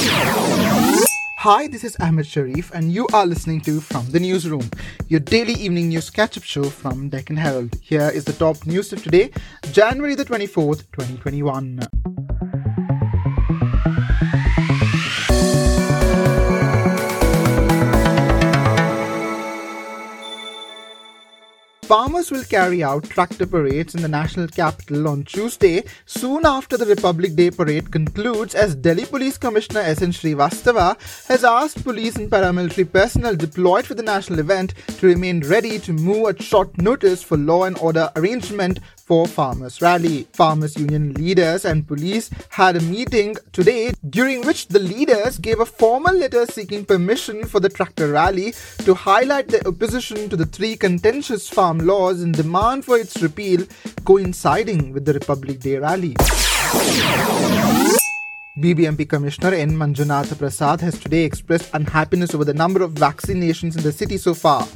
Hi, this is Ahmed Sharif, and you are listening to From the Newsroom, your daily evening news catch up show from Deccan Herald. Here is the top news of today, January the 24th, 2021. Farmers will carry out tractor parades in the national capital on Tuesday, soon after the Republic Day parade concludes, as Delhi Police Commissioner S.N. Srivastava has asked police and paramilitary personnel deployed for the national event to remain ready to move at short notice for law and order arrangement for Farmers Rally. Farmers Union leaders and police had a meeting today during which the leaders gave a formal letter seeking permission for the tractor rally to highlight their opposition to the three contentious farm laws and demand for its repeal coinciding with the Republic Day rally. BBMP Commissioner N. Manjunath Prasad has today expressed unhappiness over the number of vaccinations in the city so far.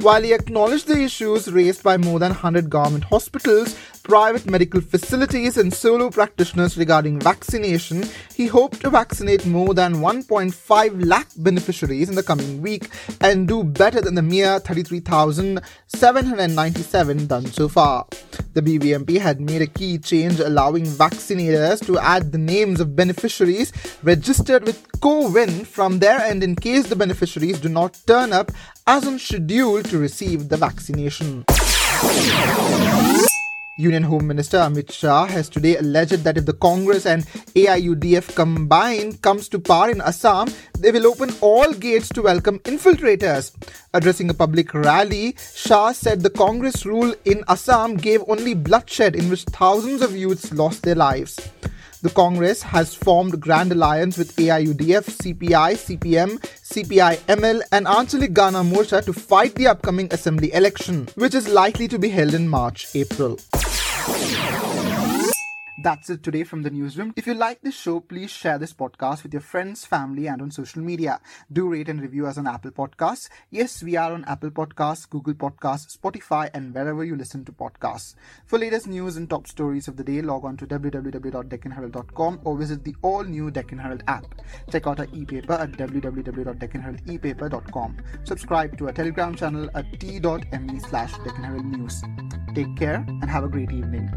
While he acknowledged the issues raised by more than 100 government hospitals, private medical facilities, and solo practitioners regarding vaccination, he hoped to vaccinate more than 1.5 lakh beneficiaries in the coming week and do better than the mere 33,797 done so far. The BBMP had made a key change allowing vaccinators to add the names of beneficiaries registered with CoWIN from their end in case the beneficiaries do not turn up as on schedule to receive the vaccination. Union Home Minister Amit Shah has today alleged that if the Congress and AIUDF combined comes to power in Assam, they will open all gates to welcome infiltrators. Addressing a public rally, Shah said the Congress rule in Assam gave only bloodshed in which thousands of youths lost their lives. The Congress has formed Grand Alliance with AIUDF, CPI, CPM, CPI ML, and Anchalik Gana Morcha to fight the upcoming assembly election, which is likely to be held in March April. Yeah. That's it today from the newsroom. If you like this show, please share this podcast with your friends, family, and on social media. Do rate and review us on Apple Podcasts. Yes, we are on Apple Podcasts, Google Podcasts, Spotify, and wherever you listen to podcasts. For latest news and top stories of the day, log on to www.deccanherald.com or visit the all new Deccan Herald app. Check out our e-paper at www.deccanheraldepaper.com. Subscribe to our Telegram channel at t.me slash Deccan Herald News. Take care and have a great evening.